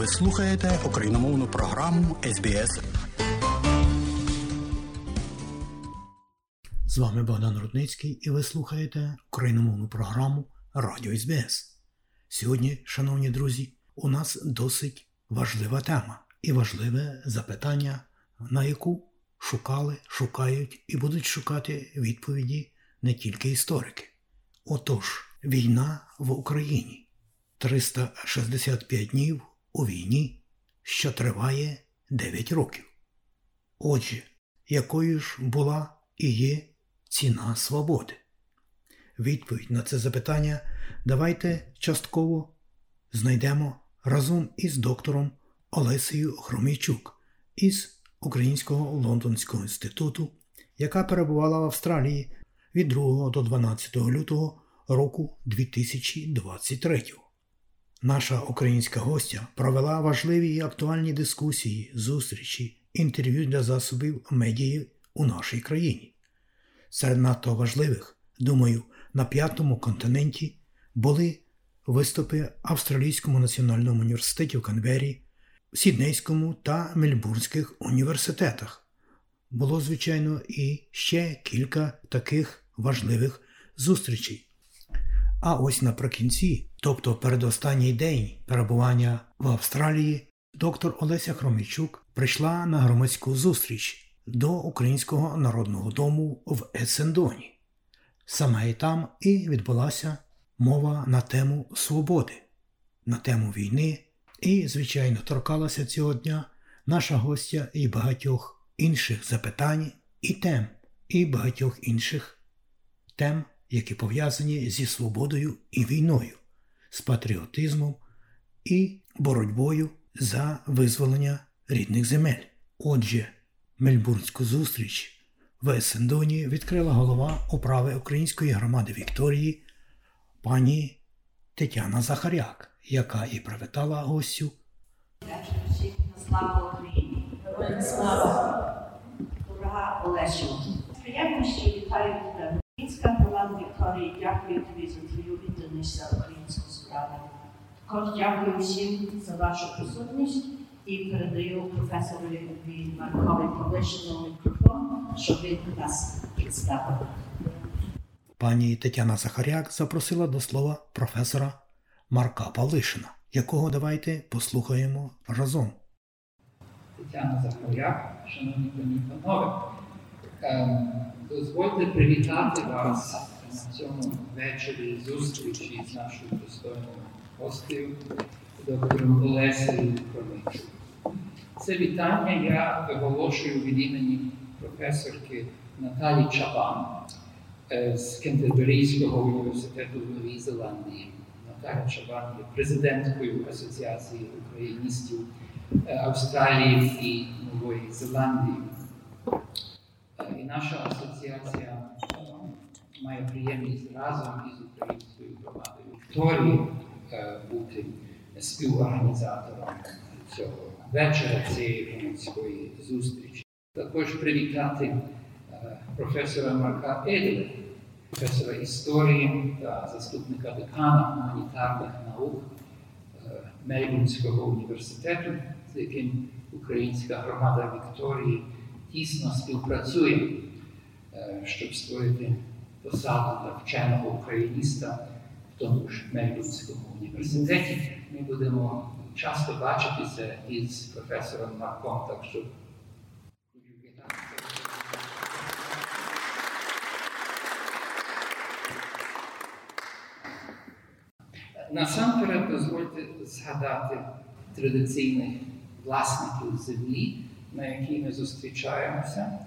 Ви слухаєте україномовну програму СБС. З вами Богдан Рудницький і ви слухаєте україномовну програму Радіо СБС. Сьогодні, шановні друзі, у нас досить важлива тема і важливе запитання, на яку шукали, шукають і будуть шукати відповіді не тільки історики. Отож, війна в Україні 365 днів у війні, що триває 9 років. Отже, якою ж була і є ціна свободи? Відповідь на це запитання давайте частково знайдемо разом із доктором Олесею Хромійчук із Українського Лондонського інституту, яка перебувала в Австралії від 2 до 12 лютого року 2023. Наша українська гостя провела важливі і актуальні дискусії, зустрічі, інтерв'ю для засобів медії у нашій країні. Серед надто важливих, думаю, на п'ятому континенті були виступи Австралійському національному університеті в Канбері, Сіднейському та Мельбурнських університетах. Було, звичайно, і ще кілька таких важливих зустрічей. А ось наприкінці, тобто передостанній день перебування в Австралії, доктор Олеся Хромічук прийшла на громадську зустріч до Українського народного дому в Есендоні. Саме і там і відбулася мова на тему свободи, на тему війни, і, звичайно, торкалася цього дня наша гостя і багатьох інших запитань і тем, і багатьох інших тем які пов'язані зі свободою і війною, з патріотизмом і боротьбою за визволення рідних земель. Отже, Мельбурнську зустріч в Есендоні відкрила голова управи української громади Вікторії пані Тетяна Захаряк, яка і привітала гостю. Слава Україні! Слава! Дорога Олесю! Приємно, що вітаю тебе Вікторії дякую тобі за твою відданість за українську справу. Також дякую всім за вашу присутність і передаю професору Маркові Павлишину мікрофон, щоб він нас представив. Пані Тетяна Захаряк запросила до слова професора Марка Павлишина, якого давайте послухаємо разом. Тетяна Захаряк, шановні пані панове, ем, Дозвольте привітати вас на цьому вечорі зустрічі з нашою достойною гостею, доктором Олесею Кромичу. Це вітання я виголошую від імені професорки Наталі Чабан е, з Кентерберійського університету в Новій Зеландії. Наталя Чабан є президенткою Асоціації україністів е, Австралії і Нової Зеландії. І наша асоціація має приємність разом із українською громадою Вікторії бути співорганізатором цього вечора цієї громадської зустрічі. Також привітати професора Марка Еделя, професора історії та заступника декана гуманітарних наук Мельбурнського університету, з яким українська громада Вікторії тісно співпрацює, щоб створити для вченого україніста в тому ж Мельбурнському університеті. Ми будемо часто бачитися із професором Марком, так що Насамперед дозвольте згадати традиційних власників землі на якій ми зустрічаємося,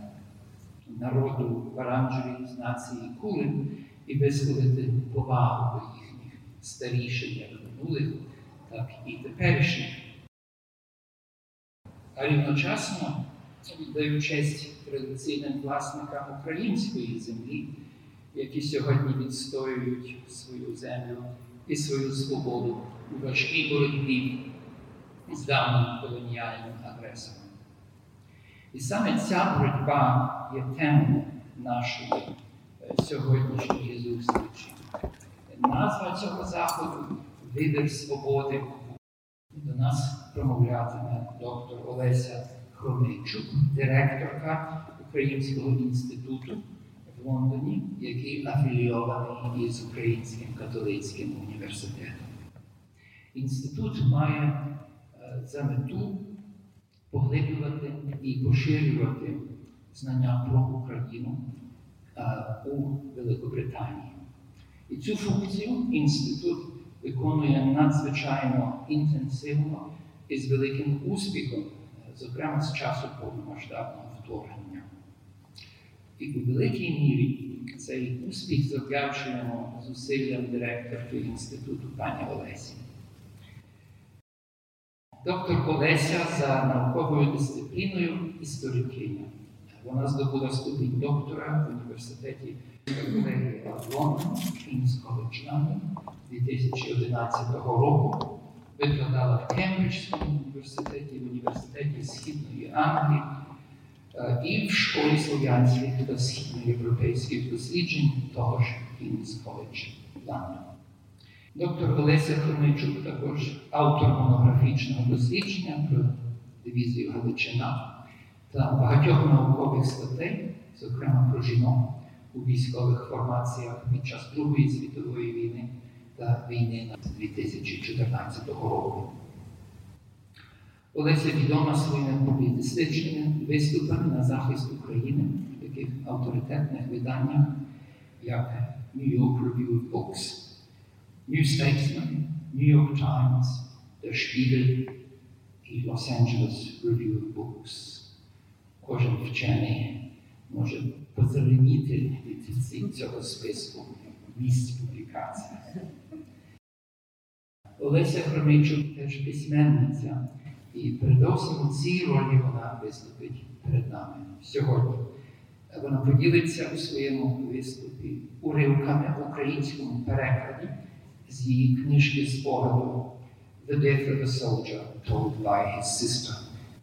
народу Варанджеві з нації Кулин, і висловити повагу до їхніх старіших, як минулих, так і теперішніх. А рівночасно віддаю честь традиційним власникам української землі, які сьогодні відстоюють свою землю і свою свободу у важкій боротьбі з давним колоніальним агресором. І саме ця боротьба є темою нашої сьогоднішньої зустрічі. Назва цього заходу вибір свободи. До нас промовлятиме доктор Олеся Хромейчук, директорка Українського інституту в Лондоні, який афілійований із Українським католицьким університетом. Інститут має е, за мету поглиблювати і поширювати знання про Україну е, у Великобританії. І цю функцію інститут виконує надзвичайно інтенсивно і з великим успіхом, зокрема з часу повномасштабного вторгнення. І у великій мірі цей успіх завдячуємо зусиллям директорки інституту пані Олесі. Доктор Олеся за науковою дисципліною історикиня. Вона здобула ступінь доктора в університеті колегія Лондон, College London 2011 року. Викладала в Кембриджському університеті, в університеті Східної Англії е, і в школі слов'янських та східноєвропейських досліджень того ж King's College London. Доктор Олеся Хромичук також автор монографічного дослідження про дивізію Галичина та багатьох наукових статей, зокрема про жінок у військових формаціях під час Другої світової війни та війни 2014 року. Олеся відома своїми публіцистичними виступами на захист України в таких авторитетних виданнях, як New York Review of Books, New Statesman, New York Times, Der Spiegel і Los Angeles Review of Books. Кожен вчений може позеленіти від цього списку місць публікацій. Олеся Хромейчук теж письменниця, і передовсім у цій ролі вона виступить перед нами сьогодні. Вона поділиться у своєму виступі уривками в українському перекладі з її книжки спогаду The Death of a Soldier Told by His Sister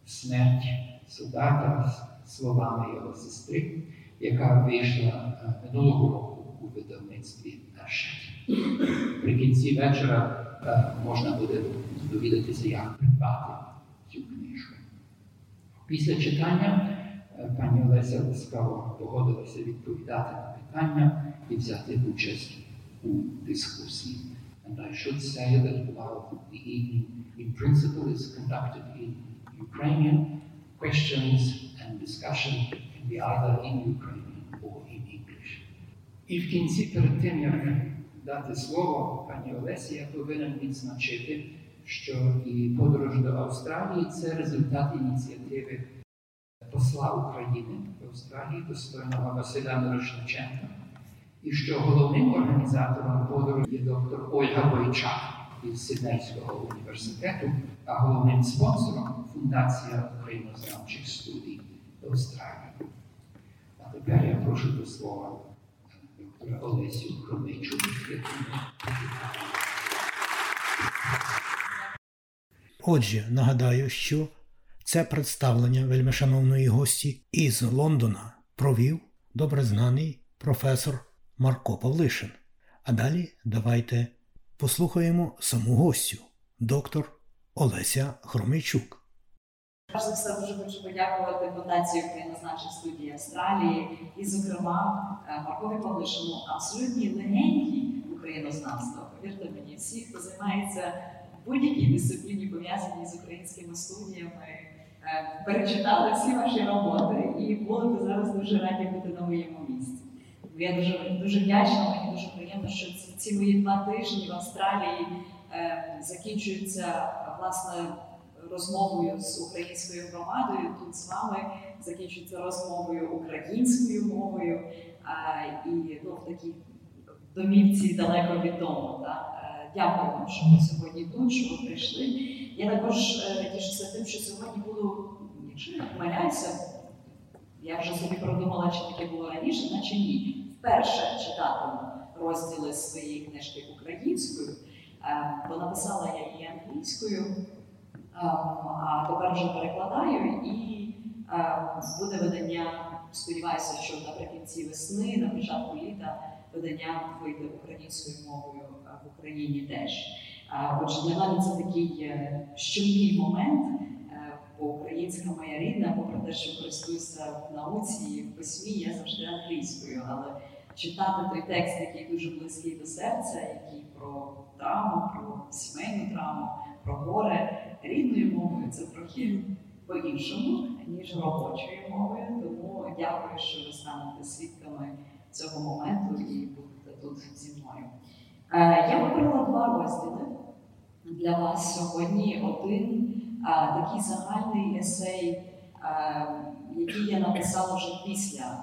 Смерть солдата словами його сестри, яка вийшла минулого року у видавництві Аршет. При кінці вечора можна буде довідатися, як придбати цю книжку. Після читання пані Олеся ласкаво погодилася відповідати на питання і взяти участь у дискусії. And I should say that while the evening in principle is conducted in Ukrainian, questions and discussion can be either in Ukrainian or in English. І в кінці, перед дати слово пані Олесі, я повинен відзначити, що і подорож до Австралії це результат ініціативи посла України в Австралії, достойного Василя Мирошниченка, і що головним організатором подорожі є доктор Ольга Бойчак із Сиднейського університету, а головним спонсором фундація українознавчих студій Австралії. А тепер я прошу до слова доктора Олесю Хромичу. Отже, нагадаю, що це представлення вельмишановної гості із Лондона провів добре знаний професор Марко Павлишин. А далі давайте послухаємо саму гостю, доктор Олеся Хромейчук. Перш за все дуже хочу подякувати фундації Українозначних студії Австралії і, зокрема, Маркові Павлишину абсолютній легенді українознавства. Повірте мені, всі, хто займається будь-якій дисципліні, пов'язаній з українськими студіями, перечитали всі ваші роботи і будете зараз дуже раді бути на моєму місці. Я дуже дуже вдячна, мені дуже приємно, що ці, ці мої два тижні в Австралії е, закінчуються власне розмовою з українською громадою. Тут з вами закінчується розмовою українською мовою а, і ну, в такій домівці далеко від дому. Так? Дякую вам, що ви сьогодні тут, що ви прийшли. Я також тішуся тим, що сьогодні буду, якщо не помиляюся, я вже собі продумала, чи таке було раніше, наче ні. Вперше читатиму розділи своєї книжки українською, бо написала я її англійською, а тепер перекладаю і буде видання, сподіваюся, що наприкінці весни, на початку літа видання вийде українською мовою в Україні теж. Отже, для мене це такий е, момент, е, бо українська моя рідна, попри те, що користуюся в науці і в письмі, я завжди англійською, але читати той текст, який дуже близький до серця, який про травму, про сімейну травму, про горе рідною мовою, це трохи по-іншому, ніж робочою мовою. Тому дякую, що ви станете свідками цього моменту і будете тут зі мною. Е, я вибрала два розділи для вас сьогодні. Один такий загальний есей, який я написала вже після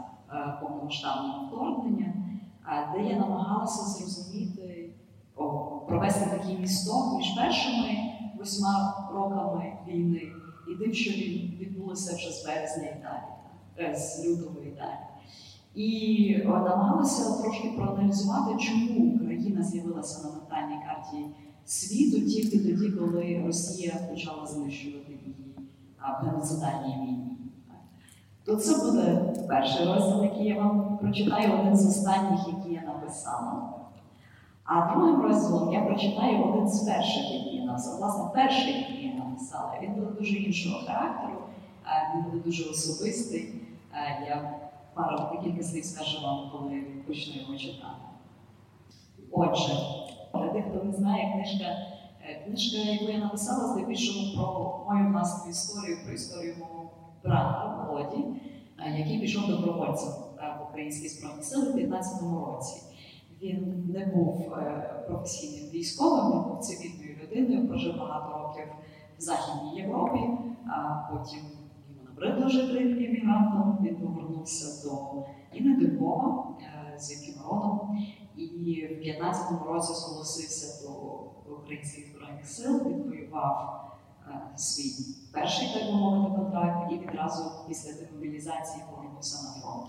повномасштабного вторгнення, де я намагалася зрозуміти, провести такий місток між першими восьма роками війни і тим, що відбулося вже з березня і далі, з лютого і далі. І намагалася трошки проаналізувати, чому Україна з'явилася на ментальній карті світу тільки тоді, коли Росія почала знищувати її геноцидальній війні. То це буде перший розділ, який я вам прочитаю, один з останніх, які я написала. А другим розділом я прочитаю один з перших, які я написала. Власне, перший, який я написала, він буде дуже іншого характеру, він буде дуже особистий. Я пару декілька слів скажу вам, коли почну його читати. Отже, для тих, хто не знає, книжка, е, книжка, яку я написала, здебільшого про мою власну історію, про історію мого брата Володі, е, який пішов добровольцем е, в Українські Збройні Сили в 15 році. Він не був професійним військовим, він був цивільною людиною, прожив багато років в Західній Європі, а потім йому набридло жити іммігрантом, він повернувся до Іни Львова, з яким родом. І в 15-му році зголосився до українських збройних сил, відвоював е, свій перший так мовити контракт і відразу після демобілізації повернувся на фронт.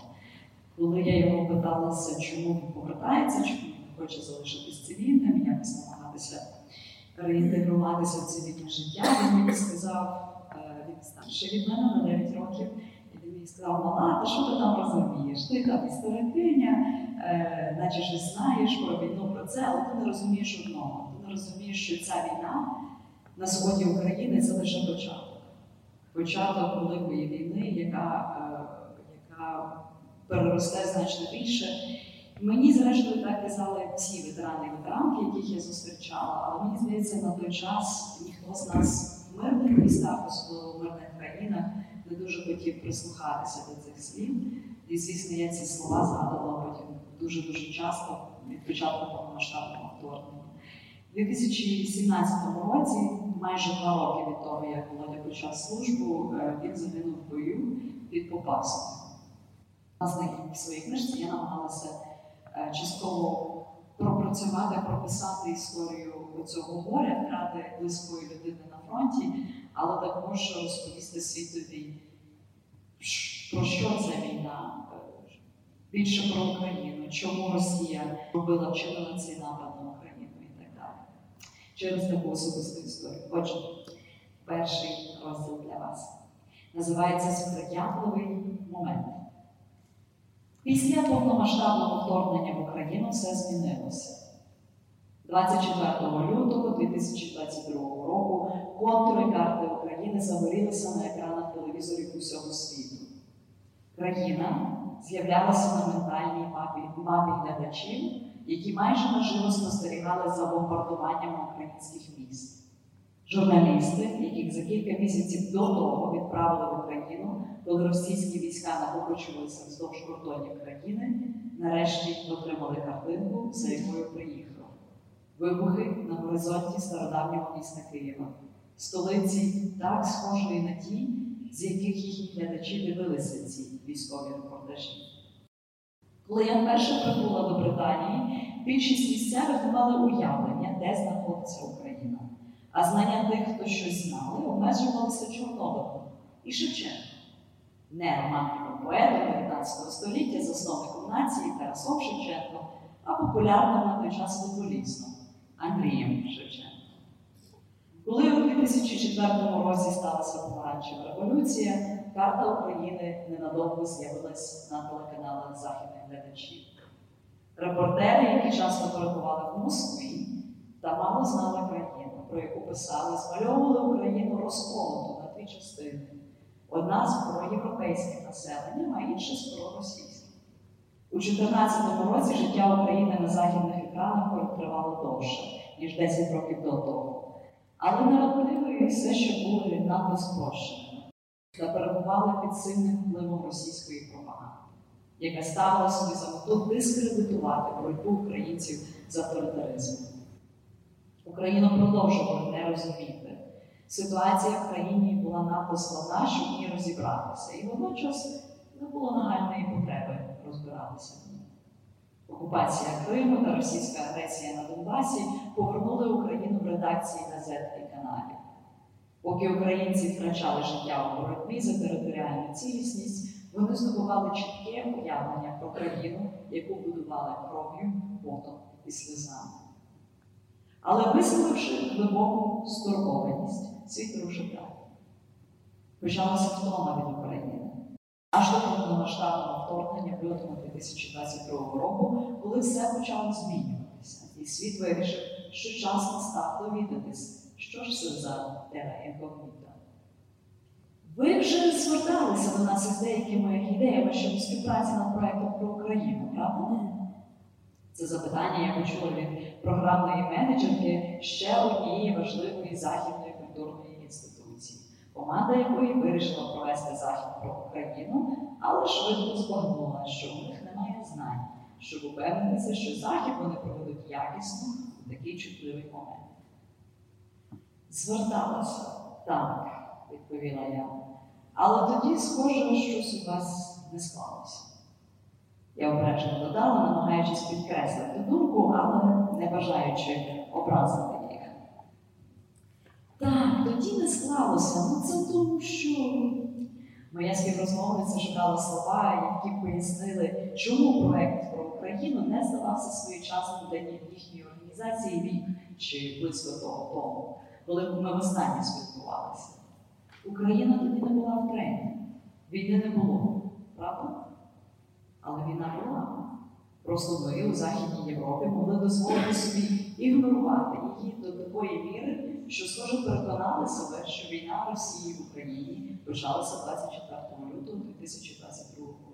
Коли я його питалася, чому він повертається, чому він не хоче залишитись цивільним, якось намагатися реінтегруватися в цивільне життя, він мені сказав, е, він старший від мене на 9 років. І він мені сказав, мала, ти що ти там розумієш? Ти там історикиня, е, наче щось знаєш про війну про це, але ти не розумієш одного. Ти не розумієш, що ця війна на сході України це лише початок. Початок великої війни, яка, е, яка переросте значно більше. Мені, зрештою, так казали всі ветерани і ветеранки, яких я зустрічала, але мені здається, на той час ніхто з нас в мирних містах, особливо в мирних країнах, не дуже хотів прислухатися до цих слів. І, звісно, я ці слова згадувала потім дуже-дуже часто від початку повномасштабного вторгнення. У 2017 році, майже два роки від того, як Володя почав службу, е, він загинув в бою під Попасом. Власне, в своїй книжці я намагалася е, частково пропрацювати, прописати історію цього горя, втрати близької людини на фронті, але також розповісти світові, про що ця війна, більше про Україну, чому Росія робила вчинила цей напад на Україну і так далі. Через таку особисту історію. Отже, перший розділ для вас називається Сприятливий момент. Після повномасштабного вторгнення в Україну все змінилося. 24 лютого 2022 року контури карти України загорілися на екранах телевізорів усього світу. Країна з'являлася на ментальній мапі, мапі глядачів, які майже наживо спостерігали за бомбардуванням українських міст. Журналісти, яких за кілька місяців до того відправили в Україну, коли російські війська накопичувалися вздовж кордонів країни, нарешті отримали картинку, за якою приїхали. Вибухи на горизонті стародавнього міста Києва, столиці так схожої на ті, з яких їхні глядачі дивилися ці військові репортажі. Коли я вперше прибула до Британії, більшість місцевих не уявлення, де знаходиться Україна. А знання тих, хто щось знали, обмежувалися Чорнобилем і Шевченком. Не романтиком поетом 19 століття, засновником нації Тарасом Шевченком, а популярним на той час футболістом Андрієм Шевченком. Коли у 2004 році сталася помаранчева революція, карта України ненадовго з'явилась на телеканалах західних глядачів. Репортери, які часто перебували в Москві та мало знали країну, про яку писали, змальовували Україну розколоту на дві частини. Одна з проєвропейським населенням, а інша з проросійським. У 2014 році життя України на західних екранах тривало довше, ніж 10 років до того. Але наративи все ще були надто спрощеними та перебували під сильним впливом російської пропаганди, яка ставила собі за мету дискредитувати боротьбу українців з авторитаризмом. Україна продовжувала не розуміти. Ситуація в країні була надто складна, щоб в розібратися, і водночас не було нагальної потреби розбиратися. Окупація Криму та російська агресія на Донбасі повернули Україну в редакції газет і каналів. Поки українці втрачали життя у боротьбі за територіальну цілісність, вони здобували чітке уявлення про країну, яку будували кров'ю, потом і сльозами. Але висловивши глибоку стурбованість, світ рушив далі. Почалася втома від України. Аж до повномасштабного вторгнення в лютому 2022 року, коли все почало змінюватися, і світ вирішив, що час настав довідатись, що ж це за тера інкогніта. Ви вже зверталися до нас із деякими ідеями щодо співпраці над проєктом про Україну, правда? Це запитання я почула від програмної менеджерки ще однієї важливої західної культурної інституції, команда якої вирішила провести захід про Україну, але швидко збагнула, що у них немає знань, щоб упевнитися, що захід вони проведуть якісно у такий чутливий момент. Зверталася, так, відповіла я. Але тоді, схоже, щось у вас не склалося. Я обережно додала, намагаючись підкреслити думку, але не бажаючи образити їх. Так, тоді не склалося. Ну це тому, що моя співрозмовниця шукала слова, які пояснили, чому проект про Україну не здавався своєчасним для їхньої організації рік чи близько того тому, коли ми востаннє спілкувалися. Україна тоді не була в тренді, війни не було, правда? Але війна була. Просто ми у Західній Європі могли дозволити собі ігнорувати її до такої міри, що схоже переконали себе, що війна Росії в Україні почалася 24 лютого 2022 року.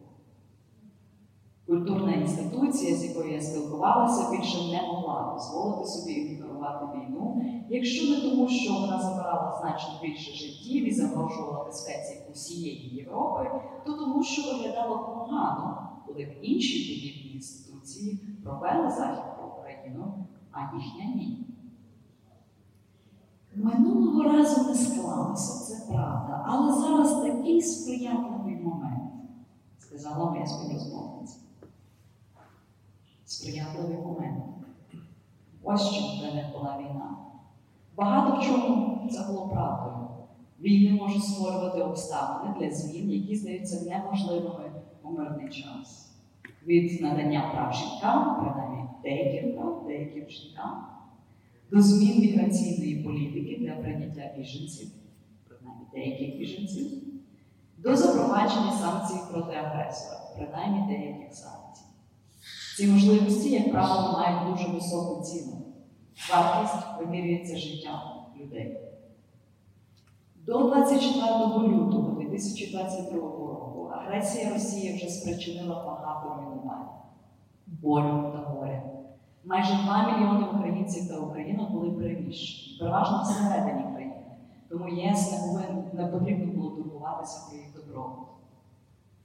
Культурна інституція, з якою я спілкувалася, більше не могла дозволити собі ігнорувати війну, якщо не тому, що вона забирала значно більше життів і загрожувала безпеці усієї Європи, то тому, що виглядало погано, коли б інші подібні інституції провели захід про Україну, а їхня ні. Минулого разу не склалося, це правда, але зараз такий сприятливий момент, сказала моя співрозмовниця. Сприятливий момент. Ось чому для них була війна. Багато в чому це було правдою. Війни можуть створювати обставини для змін, які здаються неможливими у мирний час. Від надання прав жінкам, принаймні деяким прав, деяким жінкам, до змін міграційної політики для прийняття біженців, принаймні деяких біженців, до запровадження санкцій проти агресора, принаймні деяких санкцій. Ці можливості, як правило, мають дуже високу ціну. Вартість вимірюється життям людей. До 24 лютого 2022 року агресія Росії вже спричинила багато руйнувань, болю та горя. Майже 2 мільйони українців та українок були переміщені, переважно всередині країни. Тому ЄС не, повинен, не потрібно було турбуватися про їх добробут.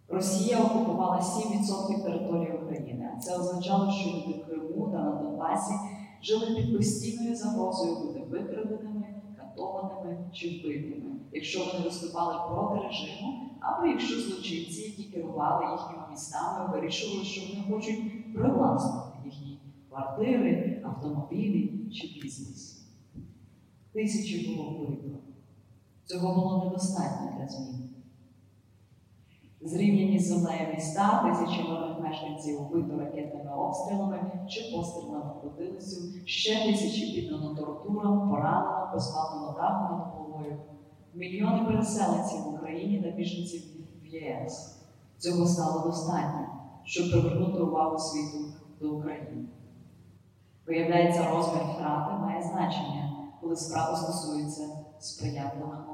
Росія окупувала 7% території України, це означало, що люди в Криму та на Донбасі жили під постійною загрозою бути викраденими, катованими чи вбитими, якщо вони виступали проти режиму, або якщо злочинці, які керували їхніми містами, вирішували, що вони хочуть привласнити їхні квартири, автомобілі чи бізнес. Тисячі було вбито. Цього було недостатньо для змін. Зрівняні з землею міста, тисячі мирних мешканців убито ракетними обстрілами чи пострілами в потилицю, ще тисячі піддано тортурам, поранено, позбавлено даху над головою. Мільйони переселенців в Україні та біженців в ЄС. Цього стало достатньо, щоб привернути увагу світу до України. Виявляється, розмір втрати має значення, коли справа стосується сприятливих.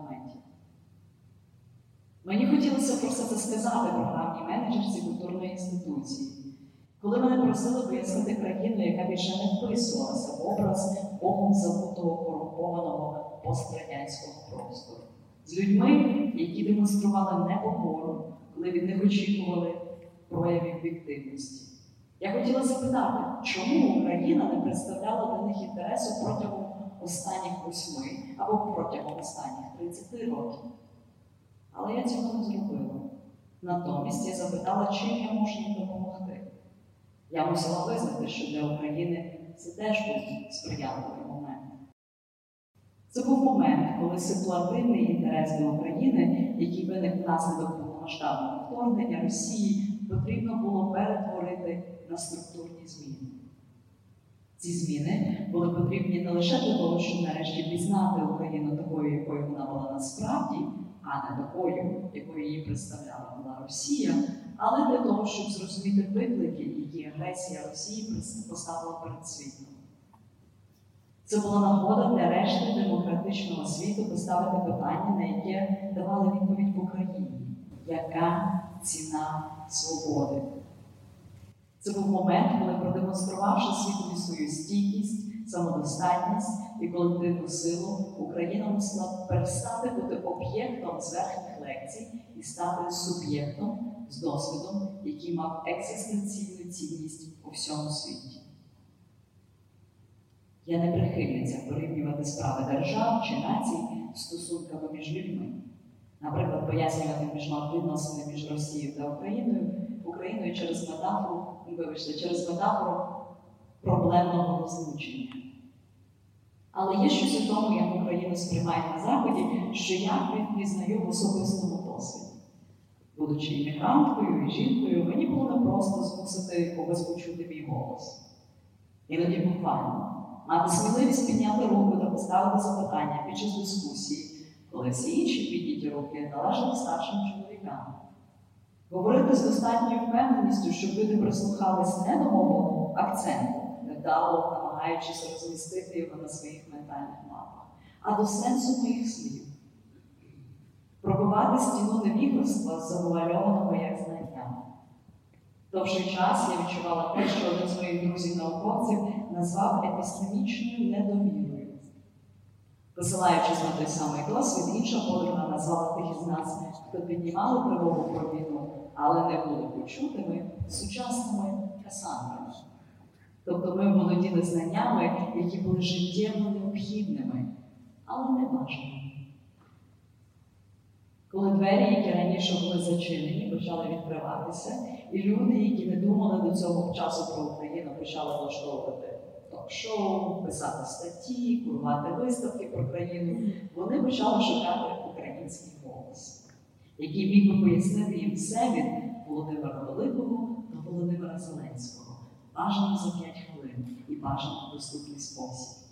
Мені хотілося про це сказати програмній менеджерці культурної інституції, коли мене просили пояснити країну, яка більше не вписувалася в образ Богом забутого корумпованого пострадянського простору, з людьми, які демонстрували непокору, коли від них очікували проявів об'єктивності. Я хотіла запитати, чому Україна не представляла для них інтересу протягом останніх восьми або протягом останніх 30 років. Але я цього не зробила. Натомість я запитала, чим я можу допомогти. Я мусила визнати, що для України це теж був сприятливий момент. Це був момент, коли ситуативний інтерес до України, який виник внаслідок повномасштабного вторгнення Росії, потрібно було перетворити на структурні зміни. Ці зміни були потрібні не лише для того, щоб нарешті пізнати Україну такою, якою вона була насправді, а не такою, якою її представляла була Росія, але для того, щоб зрозуміти виклики, які агресія Росії поставила перед світом. Це була нагода для решти демократичного світу поставити питання, на яке давали відповідь в Україні. Яка ціна свободи? Це був момент, коли, продемонструвавши світові свою стійкість, самодостатність і колективну силу, Україна мусила перестати бути об'єктом зверхніх лекцій і стати суб'єктом з досвідом, який мав екзистенційну цінність у всьому світі. Я не прихильниця порівнювати справи держав чи націй стосунками між людьми. Наприклад, пояснювати відносини між Росією та Україною, Україною через метафору, вибачте, через метафору проблемного розлучення. Але є щось у тому, як Україну сприймає на Заході, що я відпізнаю в особистому досвіді. Будучи іммігранткою і жінкою, мені було непросто змусити когось почути мій голос. Іноді буквально мати сміливість підняти руку та поставити запитання під час дискусії, коли всі інші підняті руки належали старшим чоловікам. Говорити з достатньою впевненістю, щоб люди прислухались не до мого акценту, невдало намагаючись розмістити його на своїх ментальних мапах, а до сенсу моїх слів. Пробивати стіну невігластва, завуальованого як знання. Довший час я відчувала те, що один з моїх друзів-науковців назвав епістемічною недовірою. Посилаючись на той самий досвід, інша подруга назвала тих із нас, хто піднімали тривогу про війну, але не були почутими сучасними касандрами. Тобто ми володіли знаннями, які були життєво необхідними, але не важливими. Коли двері, які раніше були зачинені, почали відкриватися, і люди, які не думали до цього часу про Україну, почали влаштовувати ток-шоу, писати статті, курувати виставки про країну, вони почали шукати український голос, який міг би пояснити їм все від Володимира Великого до Володимира Зеленського, бажано за 5 хвилин і бажано доступний спосіб.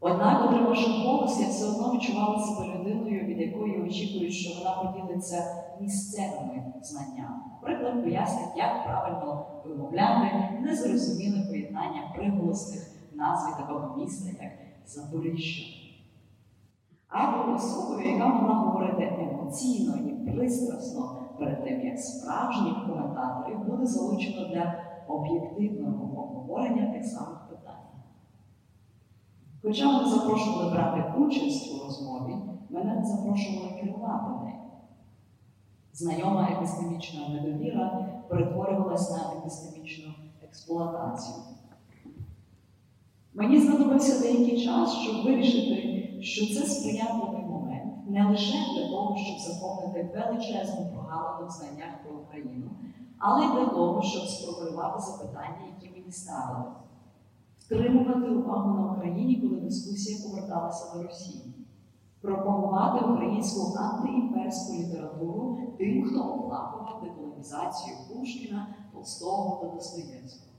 Однак, отримавши голос, я все одно відчувала себе людиною, від якої очікують, що вона поділиться місцевими знаннями. Наприклад, пояснить, як правильно вимовляти незрозуміле поєднання приголосних назв такого міста, як Запоріжжя. Або особою, яка могла говорити емоційно і пристрасно перед тим, як справжніх коментаторів буде залучено для об'єктивного обговорення тих самих питань. Хоча мене запрошували брати участь у розмові, мене не запрошували керувати нею. Знайома епістемічна недовіра перетворювалася на епістемічну експлуатацію. Мені знадобився деякий час, щоб вирішити, що це сприятливий момент не лише для того, щоб заповнити величезну прогалину в знаннях про Україну, але й для того, щоб сформулювати запитання, які мені ставили втримувати увагу на Україні, коли дискусія поверталася до Росії, пропагувати українську антиімперську літературу тим, хто оплакував деколонізацію Пушкіна, Толстого та Достоєвського.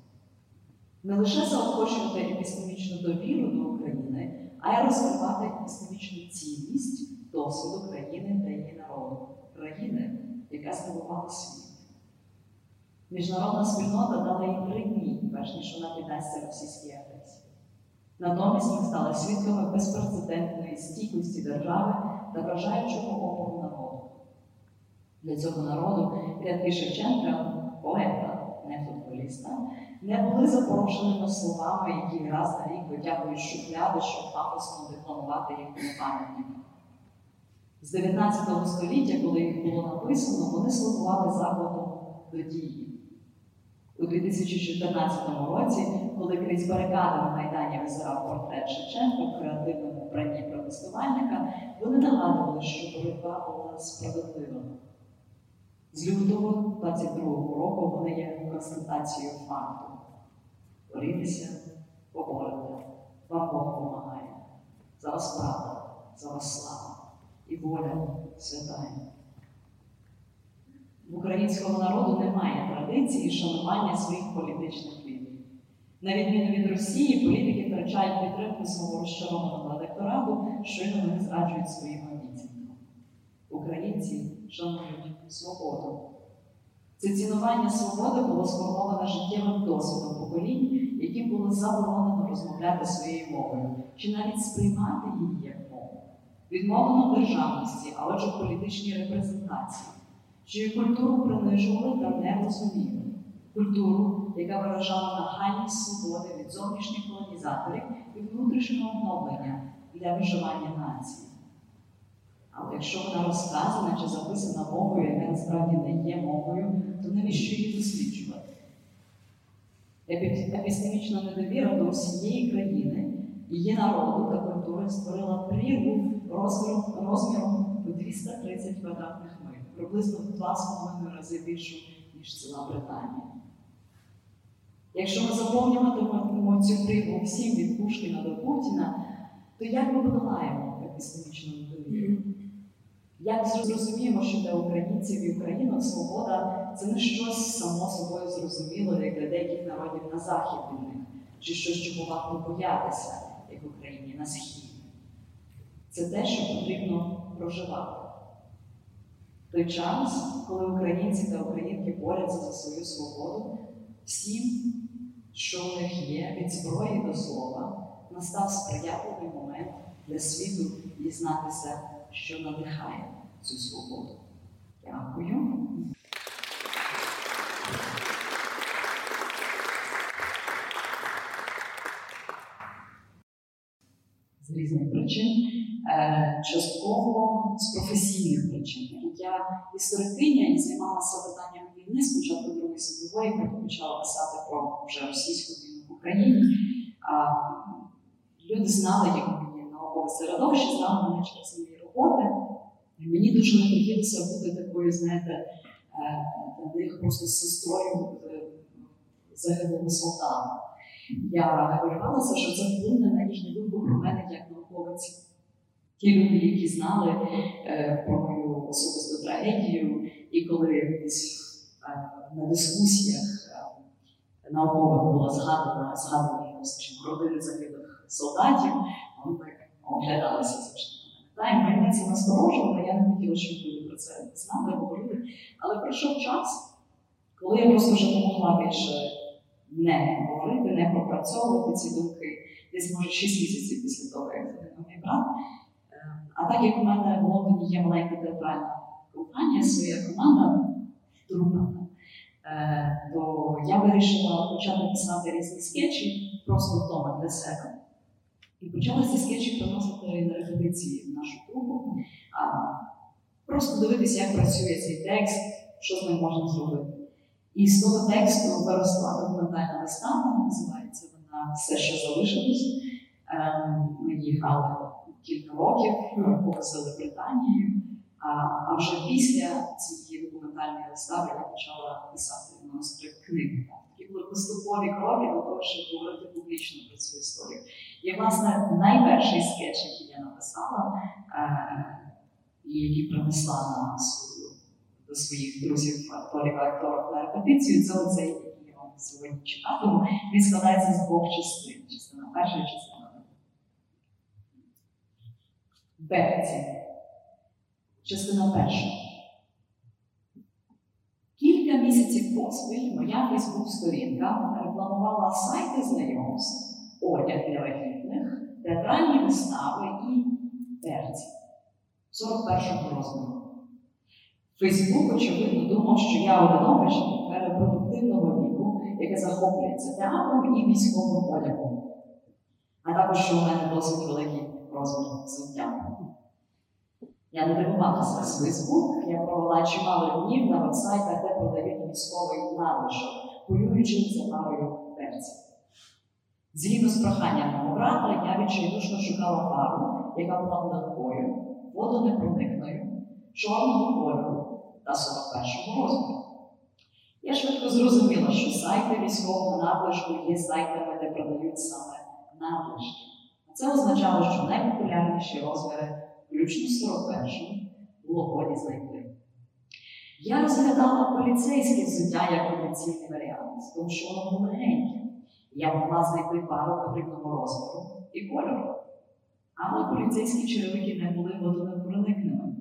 Не лише заохочувати епістемічну довіру до України, а й розкривати епістемічну цінність досвіду країни та її народу, країни, яка здивувала світ. Міжнародна спільнота дала їй три дні, перш ніж вона піддасться російській агресії. Натомість ми стали свідками безпрецедентної стійкості держави та вражаючого опору народу. Для цього народу рядки Шевченка, поета, не футболіста, не були запорошеними словами, які раз на рік витягують шухляди, щоб пафосно декламувати їх пам'ятникам. З 19 століття, коли їх було написано, вони слугували закладом до дії. У 2014 році, коли крізь барикади на Майдані визирав портрет Шевченка в креативному вбранні протестувальника, вони нагадували, що боротьба була справедлива. З лютого 22-го року вони є констатацією факту. Борітеся, поборете, вам Бог допомагає. За вас правда, за вас слава і воля святая. В українського народу немає традиції шанування своїх політичних лідерів. На відміну від Росії, політики втрачають підтримку свого розчарованого електорату, щойно вони зраджують своїм обіцянкам. Українці шанують свободу. Це цінування свободи було сформоване життєвим досвідом поколінь, яким було заборонено розмовляти своєю мовою, чи навіть сприймати її як мову. Відмовлено державності, а отже, політичній репрезентації, чию культуру принижували та не. Культуру, яка виражала нахальність свободи від зовнішніх колонізаторів і внутрішнього оновлення для виживання нації. Але якщо вона розказана чи записана мовою, яка насправді не є мовою, то навіщо її досліджувати? Епістемічна недовіра до всієї країни, її народу та культури створила прірву розміром, у 230 квадратних миль, приблизно в 2,5 рази більшу, ніж ціла Британія. Якщо ми заповнюватимемо цю прірву всім від Пушкіна до Путіна, то як ми подолаємо епістемічну недовіру? Як зрозуміємо, що для українців і Україна свобода це не щось само собою зрозуміле, як для деяких народів на захід від них, чи щось, чого варто боятися, як в Україні на схід. Це те, що потрібно проживати. Той час, коли українці та українки борються за свою свободу, всім, що в них є, від зброї до слова, настав сприятливий момент для світу дізнатися що надихає цю свободу. Дякую. З різних причин, частково з професійних причин. Я історикиня і займалася питанням війни спочатку Другої світової, потім почала писати про вже російську війну в Україні. Люди знали, як мені наукове середовище, знали мене через мої роботи. Мені дуже не хотілося бути такою, знаєте, для них просто сестрою загиблого солдата. Я хвилювалася, що це вплине на їхню думку про мене як науковиці. Ті люди, які знали е, про мою особисту трагедію, і коли е, на дискусіях е, наукових було згадано, згадані скажімо, родини загиблих солдатів, вони так оглядалися завжди. Та, і мене це насторожувало, я не хотіла, щоб люди про це знали, говорили. Але пройшов час, коли я просто вже не могла більше не говорити, не пропрацьовувати ці думки. Десь, може, 6 місяців після того, як загинув мій брат. А так як у мене в Лондоні є маленька театральна компанія, своя команда, трупа, то я вирішила почати писати різні скетчі просто вдома для себе. І почала ці скетчі приносити на репетиції в нашу трупу, просто дивитися, як працює цей текст, що з ним можна зробити. І з того тексту виросла документальна вистава, називається вона Все, що залишилось. Ми її грали кілька років, повезли Британію. А вже після цієї документальної вистави я почала писати манускрипт книги. Такі були поступові кроки до того, щоб говорити публічно про цю історію. І, власне, найперший скетч, який я написала, і який принесла на свою, до своїх друзів акторів акторів на репетицію, це оцей, який я вам сьогодні читатиму. Він складається з двох частин. Частина перша частина Берці. Частина перша. Кілька місяців поспіль моя Фейсбук-сторінка рекламувала сайти знайомств, одяг для вихідних, театральні вистави і терці 41-го розміру. Фейсбук, очевидно, думав, що я одиночка жінка репродуктивного віку, яке захоплюється театром і військовим одягом. А також, що у мене досить великий розмір взуття. Я не дивувалася з Фейсбук, я провела чимало днів на вебсайтах, де продають військовий надлишок, полюючи за парою перців. Згідно з проханням мого брата, я відчайдушно шукала пару, яка була легкою, водонепроникною, чорного кольору та 41-го розміру. Я швидко зрозуміла, що сайти військового надлишку є сайтами, де продають саме надлишки. Це означало, що найпопулярніші розміри, включно з 41-м, було годі знайти. Я розглядала поліцейське взуття як потенційний варіант, тому що воно було легеньке. Я могла знайти пару потрібного розміру і кольору. Але поліцейські черевики не були водонепроникними.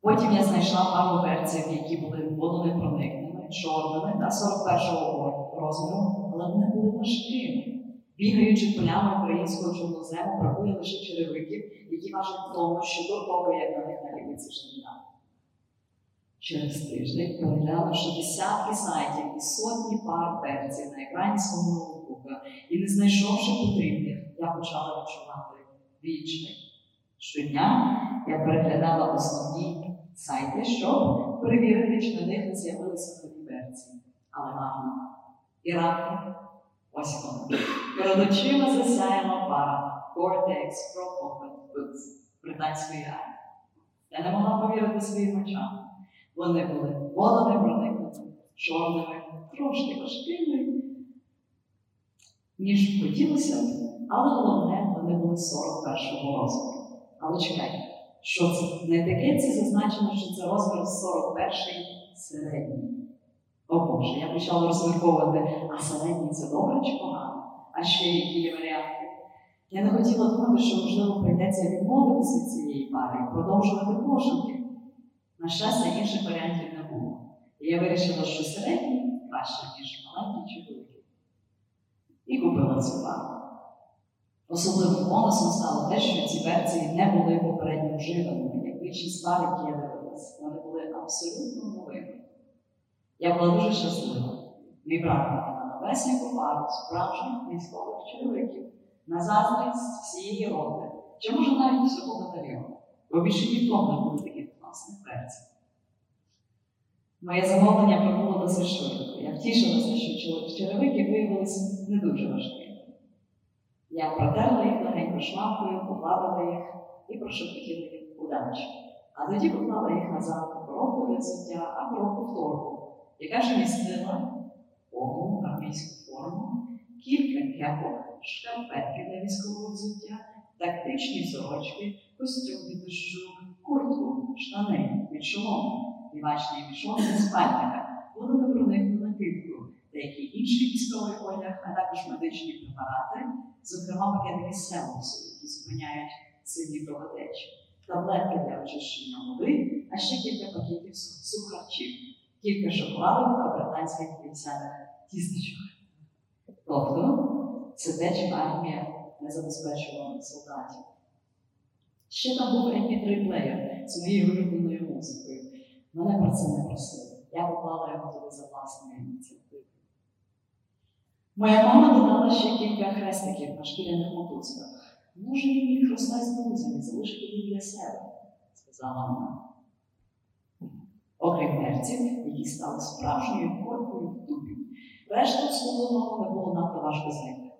Потім я знайшла пару перців, які були водонепроникними, чорними та 41-го розміру, але вони були важкими. Бігаючи полями українського чорнозему, бракує лише черевиків, які важать тому, що до того, як на них наліпиться життя. Через тиждень, переглянувши десятки сайтів і сотні пар перців на екрані свого ноутбука і не знайшовши потрібних, я почала відчувати вічний. Щодня я переглядала основні сайти, щоб перевірити, чи на них не з'явилися нові перці. Але гарно. І раптом воно. Перед очима засяяла пара Cortex Pro Open Boots британської армії. Я не могла повірити своїм очам. Вони були водами проникнутими, чорними, трошки важкими, ніж хотілося б, але головне, вони були 41-го розміру. Але чекайте, що це? На етикетці зазначено, що це розмір 41-й середній. О Боже, я почала розмірковувати, а середній це добре чи погано? А ще які є варіанти? Я не хотіла думати, що, можливо, прийдеться відмовитися від цієї пари і продовжувати пошуки. На щастя, інших варіантів не було. І я вирішила, що середній краще, ніж маленький чи великий. І купила цю пару. Особливим бонусом стало те, що ці версії не були попередньо вживаними, як більшість пар, які я дивилась. Вони були абсолютно новими. Я була дуже щаслива. Мій брат на новесеньку пару справжніх військових черевиків на заздрість всієї роти, чи може навіть всього батальйону, бо більше ніхто не буде таких класних перців. Моє замовлення прибуло досить швидко. Я втішилася, що черевики виявилися не дуже важкими. Я протерла їх легенько швабкою, погладила їх і прошепотіла їм удачі. А тоді поклала їх назад у коробку для взуття, а коробку в торбу, яка ж містила повну армійську форму, кілька кепок, шкарпетки для військового взуття, тактичні сорочки, костюм від дощу, куртку, штани від шолому, півачний мішок для спальника, водонепроникну накидку, деякий інший військовий одяг, а також медичні препарати, зокрема пакетики селусу, які зупиняють сильні кровотечі, таблетки для очищення води, а ще кілька пакетів сухарчів, кілька шоколадок та британських вівсяних тістечок. Тобто, це те, чим армія не забезпечувала солдатів. Ще там був mp3 плеєр з моєю улюбленою музикою. Мене про це не просили. Я поклала його туди за власною ініціативою. Моя мама додала ще кілька хрестиків на шкіряних мотузках. Може, їм їх роздасть друзям і залишити їх для себе, сказала вона. Окрім перців, які стали справжньою коркою в дубі. Решту словного не було надто важко знайти.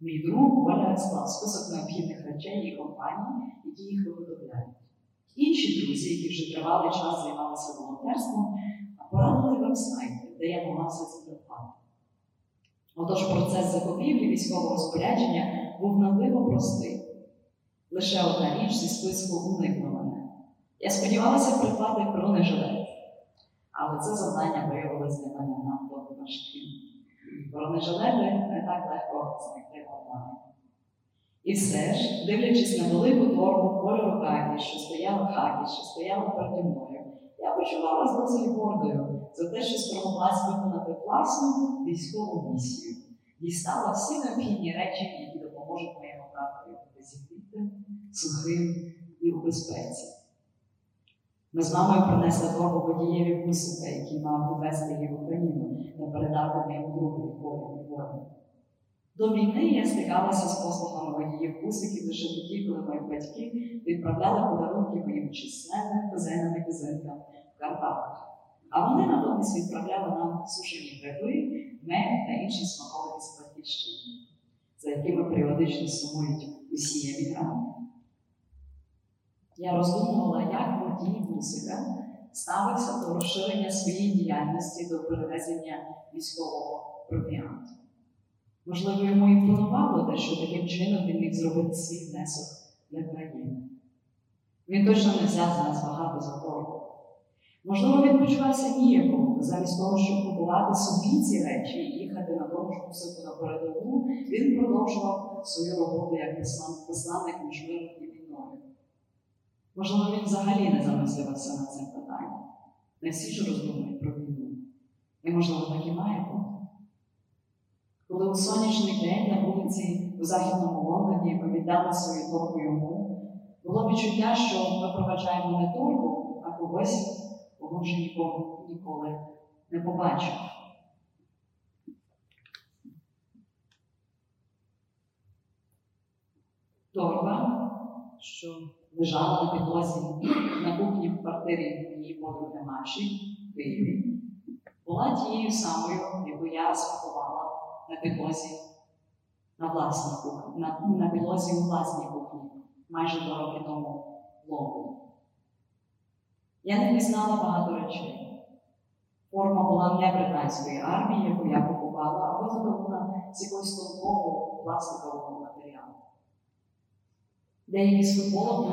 Мій друг Оля склав список необхідних речей і компаній, які їх виготовляють. Інші друзі, які вже тривалий час займалися волонтерством, порадили веб-сайти, де я могла все це придбати. Отож, процес закупівлі військового спорядження був надливо простий. Лише одна річ зі списку уникла мене. Я сподівалася придбати бронежилет, але це завдання виявилось для мене надто важким. Бронежилети не так легко знайти онлайн. І все ж, дивлячись на велику торбу кольору хакі, що стояла хакі, що стояла переді мною, я почувалася досить гордою за те, що спромоглась виконати власну військову місію. дістала всі необхідні речі, які допоможуть моєму братові бути сухим і у безпеці. Ми з мамою принесли торбу водієві Гусика, який мав відвезти її в Україну та передати моєму другу Колі Львові. До війни я стикалася з послугами водіїв Гусиків лише тоді, коли мої батьки відправляли подарунки моїм численним кузенам і кузинкам в Карпатах. А вони натомість відправляли нам сушені гриби, мед та інші смаколики з батьківщини, за якими періодично сумують усі емігранти. Я роздумувала, як водій Гусика ставився до розширення своєї діяльності до перевезення військового провіанту. Можливо, йому імпонувало те, що таким чином він міг зробити свій внесок для країни. Він точно не взяв з нас багато за торгу. Можливо, він почувався ніяко, замість того, щоб купувати собі ці речі і їхати на тому ж кусику на передову, він продовжував свою роботу як посланник між миром і війною. Можливо, він взагалі не замислювався над цим питанням. Не всі ж роздумують про війну. І, можливо, так і має бути. Коли у сонячний день на вулиці у Західному Лондоні ми свою торгу йому, було відчуття, що ми проведжаємо не торгу, а когось, кого вже ніколи, ніколи не побачив. Торба, що лежала на підлозі на кухні в квартирі її подруги Маші в Києві, була тією самою, яку я спакувала на підлозі на власній кухні, на, на підлозі у власній кухні майже два роки тому в Лондоні. Я не пізнала багато речей. Форма була не британської армії, яку я купувала, а виготовлена з якогось тонкого пластикового матеріалу. Деякі з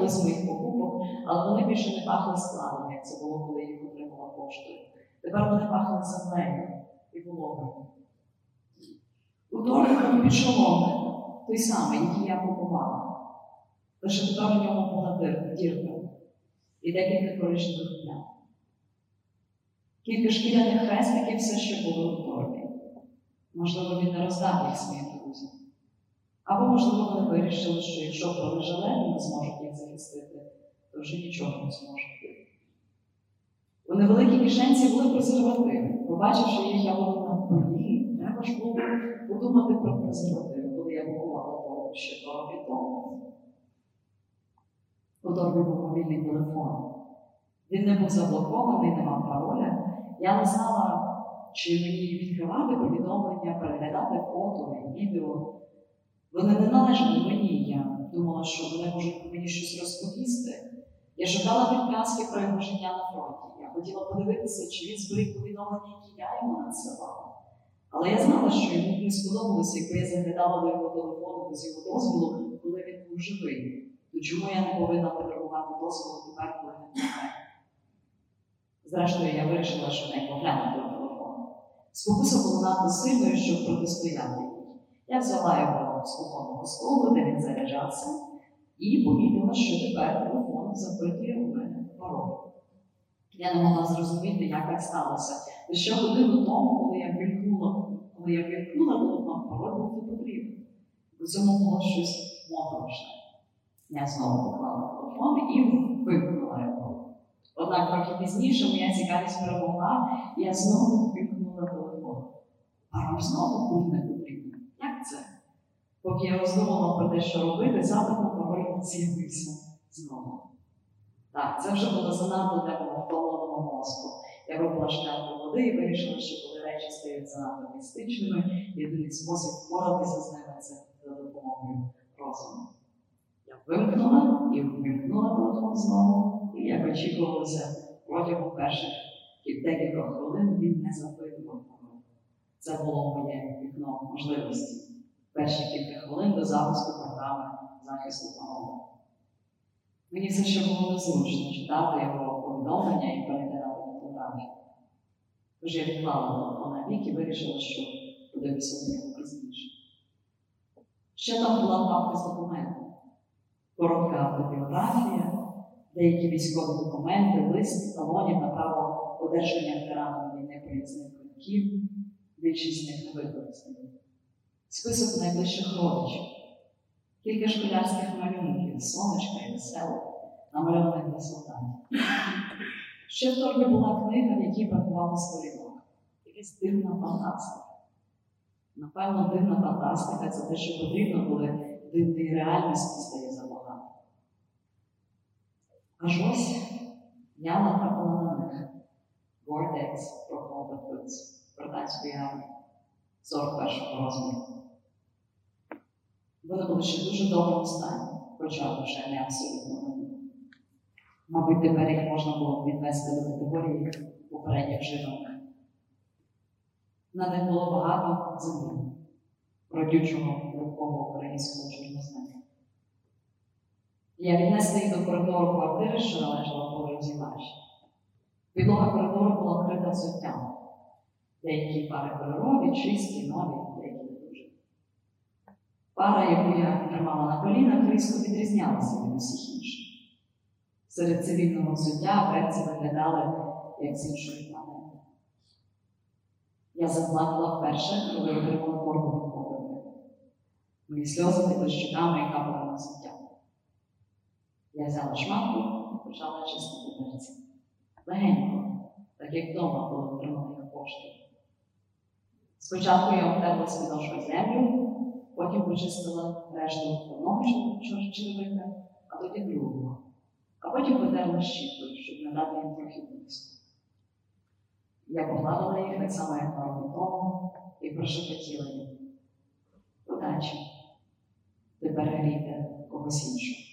з моїх покупок, але вони більше не пахли складом, як це було, коли їх отримала поштою. Тепер вони пахли землею і вологою. У Торі був підшоломник, той самий, який я купувала. Лише тепер у ньому була дірка і декілька коричневих плям. Кілька шкіряних хрестиків все ще були у торбі. Можливо, він не роздав їх своїм друзям. Або, можливо, вони вирішили, що якщо бронежилети не зможуть їх захистити, то вже нічого не зможуть. У невеликій кишенці були презервативи. Побачивши їх, я подумала, блін, треба ж було подумати про презервативи, коли я купувала того ще два роки тому. Торбі був мобільний телефон. Він не був заблокований, не мав пароля. Я не знала, чи мені відкривати повідомлення, переглядати фото і відео. Вони не належали мені. Я думала, що вони можуть мені щось розповісти. Я шукала підказки про його життя на фронті. Я хотіла подивитися, чи він зберіг повідомлення, які я йому надсилала. Але я знала, що йому не сподобалося, якби я заглядала до його телефону без його дозволу, коли він був живий. То чому я не повинна потребувати дозволу тепер, коли він помер? Зрештою, я вирішила, що не поглянути в телефон. Спокуса була надто сильною, щоб протистояти. Я взяла його з кухонного столу, де він заряджався, і помітила, що тепер телефон запитує у мене пароль. Я не могла зрозуміти, як так сталося. Лише годину тому, коли я вімкнула, коли я вімкнула телефон, пароль був не потрібен. У цьому було щось моторошне. Я знову поклала телефон і вимкнула його. Однак трохи пізніше моя цікавість перемогла, і я знову вимкнула телефон. Пароль знову був не потрібен. Поки я роздумувала про те, що робити, запит на пароль з'явився знову. Так, це вже було занадто для мого мозку. Я випила шклянку води і вирішила, що коли речі стають занадто містичними, єдиний спосіб впоратися з ними це за допомогою розуму. Я вимкнула і вимкнула телефон знову, і як очікувалося, протягом перших декілька хвилин він не запитував. Це було моє вікно можливості. Перші кілька хвилин до запуску програми захисту паролу. Мені все ще було незручно читати його повідомлення і переглядати фотографії. Тож я відклала телефон на бік і вирішила, що подивлюся на нього пізніше. Ще там була папка з документами, коротка автобіографія, деякі військові документи, лист, талонів на право одержання ветеранами війни проїзних квитків, більшість з них не використані. Список найближчих родичів, кілька школярських малюнків, сонечка і весело, намальованих для солдатів. Ще в торбі була книга, в якій бракувало сторінок. Якась дивна фантастика. Напевно, дивна фантастика це те, що потрібно, коли дивної реальності стає забагато. Аж ось я натрапила на них. Gore-Tex про Goods британської армії 41-го розміру. Вони були ще дуже доброму стані, хоча вже не абсолютно. Мабуть, тепер їх можна було віднести до категорії попередніх жінок. На них було багато землі, родючого легкого українського чорнознання. Я віднесла їх до коридору квартири, що належала поверхні наші. Підлога коридору була вкрита взуттям. Деякі пари кольорові, чисті, нові. Пара, яку я тримала на колінах, різко відрізнялася від усіх інших. Серед цивільного взуття берці виглядали як з іншої планети. Я заплакала вперше, коли отримала форму від. Мої сльози текли щоками і капали на взуття. Я взяла шматку і почала чистити берці. Легенько, так як вдома, коли отримала їх пошту. Спочатку я обтерла з підошви землю, потім почистила решту одного черевика, а тоді другого. А потім потерла щіткою, щоб не дати їм трохи близько. Я погладила їх так само, як пару тому, і прошепотіла їм. Удачі! Тепер грійте когось іншого.